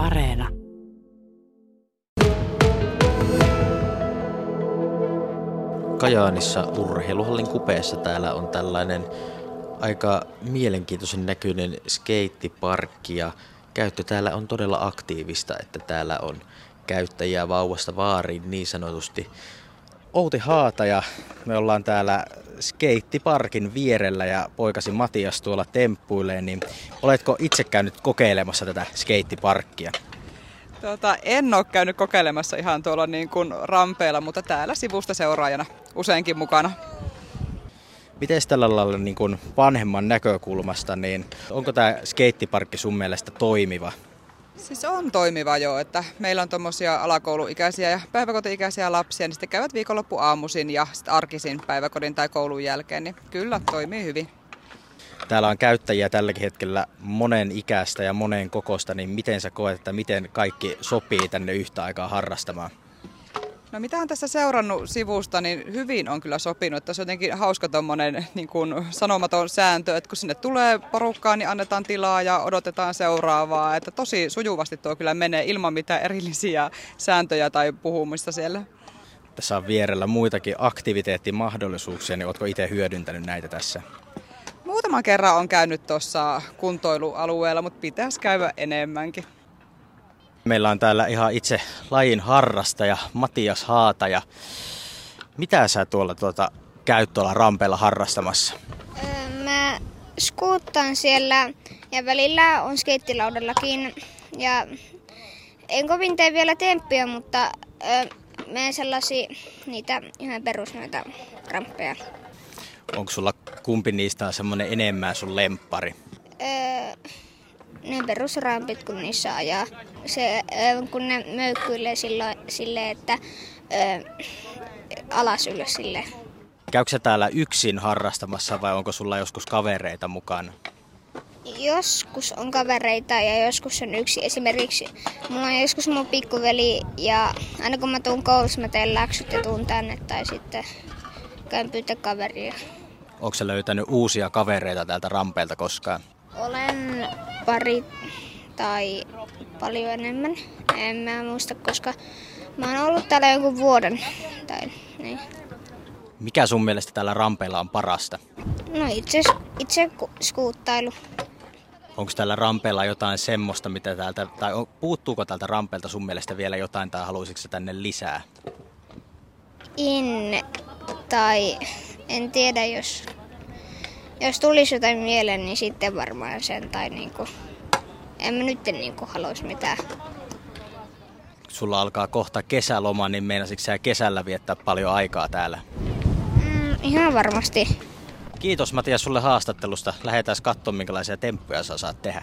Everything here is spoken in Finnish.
Areena. Kajaanissa urheiluhallin kupeessa täällä on tällainen aika mielenkiintoisen näköinen skeittiparkki ja käyttö täällä on todella aktiivista, että täällä on käyttäjiä vauvasta vaariin niin sanotusti. Outi Haata ja me ollaan täällä skeittiparkin vierellä ja poikasi Matias tuolla temppuilee, niin oletko itse käynyt kokeilemassa tätä skeittiparkkia? Tota, en ole käynyt kokeilemassa ihan tuolla niin kuin rampeilla, mutta täällä sivusta seuraajana useinkin mukana. Miten tällä lailla niin kuin vanhemman näkökulmasta, niin onko tämä skeittiparkki sun mielestä toimiva? Siis on toimiva jo, että meillä on tuommoisia alakouluikäisiä ja päiväkoti-ikäisiä lapsia, niin sitten käyvät viikonloppu aamuisin ja sitten arkisin päiväkodin tai koulun jälkeen, niin kyllä toimii hyvin. Täällä on käyttäjiä tälläkin hetkellä monen ikäistä ja monen kokosta, niin miten sä koet, että miten kaikki sopii tänne yhtä aikaa harrastamaan? No mitä on tässä seurannut sivusta, niin hyvin on kyllä sopinut. Että se on jotenkin hauska tuommoinen niin kuin sanomaton sääntö, että kun sinne tulee porukkaan, niin annetaan tilaa ja odotetaan seuraavaa. Että tosi sujuvasti tuo kyllä menee ilman mitään erillisiä sääntöjä tai puhumista siellä. Tässä on vierellä muitakin aktiviteettimahdollisuuksia, niin oletko itse hyödyntänyt näitä tässä? Muutaman kerran on käynyt tuossa kuntoilualueella, mutta pitäisi käydä enemmänkin. Meillä on täällä ihan itse lajin harrastaja Matias Haataja. Mitä sä tuolla tuota, käyt tuolla rampeella harrastamassa? Mä skuuttaan siellä ja välillä on skeittilaudallakin. Ja en kovin tee vielä temppiä, mutta menen sellaisia niitä ihan perus noita ramppeja. Onko sulla kumpi niistä on semmoinen enemmän sun lemppari? Öö, ne perusrampit, kun niissä ajaa. Se, kun ne möykkyilee silloin, sille, että öö, alas ylös sille. Käykö täällä yksin harrastamassa vai onko sulla joskus kavereita mukana? Joskus on kavereita ja joskus on yksi. Esimerkiksi mulla on joskus mun pikkuveli ja aina kun mä tuun koulussa mä teen läksyt ja tuun tänne tai sitten käyn pyytää kaveria. Onko se löytänyt uusia kavereita täältä rampeelta koskaan? Olen pari tai paljon enemmän. En mä muista, koska mä oon ollut täällä jonkun vuoden. Tai, niin. Mikä sun mielestä täällä rampeella on parasta? No itse, itse skuuttailu. Onko täällä rampeella jotain semmoista, mitä täältä, tai puuttuuko täältä rampeelta sun mielestä vielä jotain, tai haluaisitko tänne lisää? In, tai en tiedä, jos, jos tulisi jotain mieleen, niin sitten varmaan sen. Tai niinku, en mä nyt niinku haluaisi mitään. Sulla alkaa kohta kesäloma, niin meinasitko sä kesällä viettää paljon aikaa täällä? Mm, ihan varmasti. Kiitos Matias sulle haastattelusta. Lähdetään katsomaan, minkälaisia temppuja sä saat tehdä.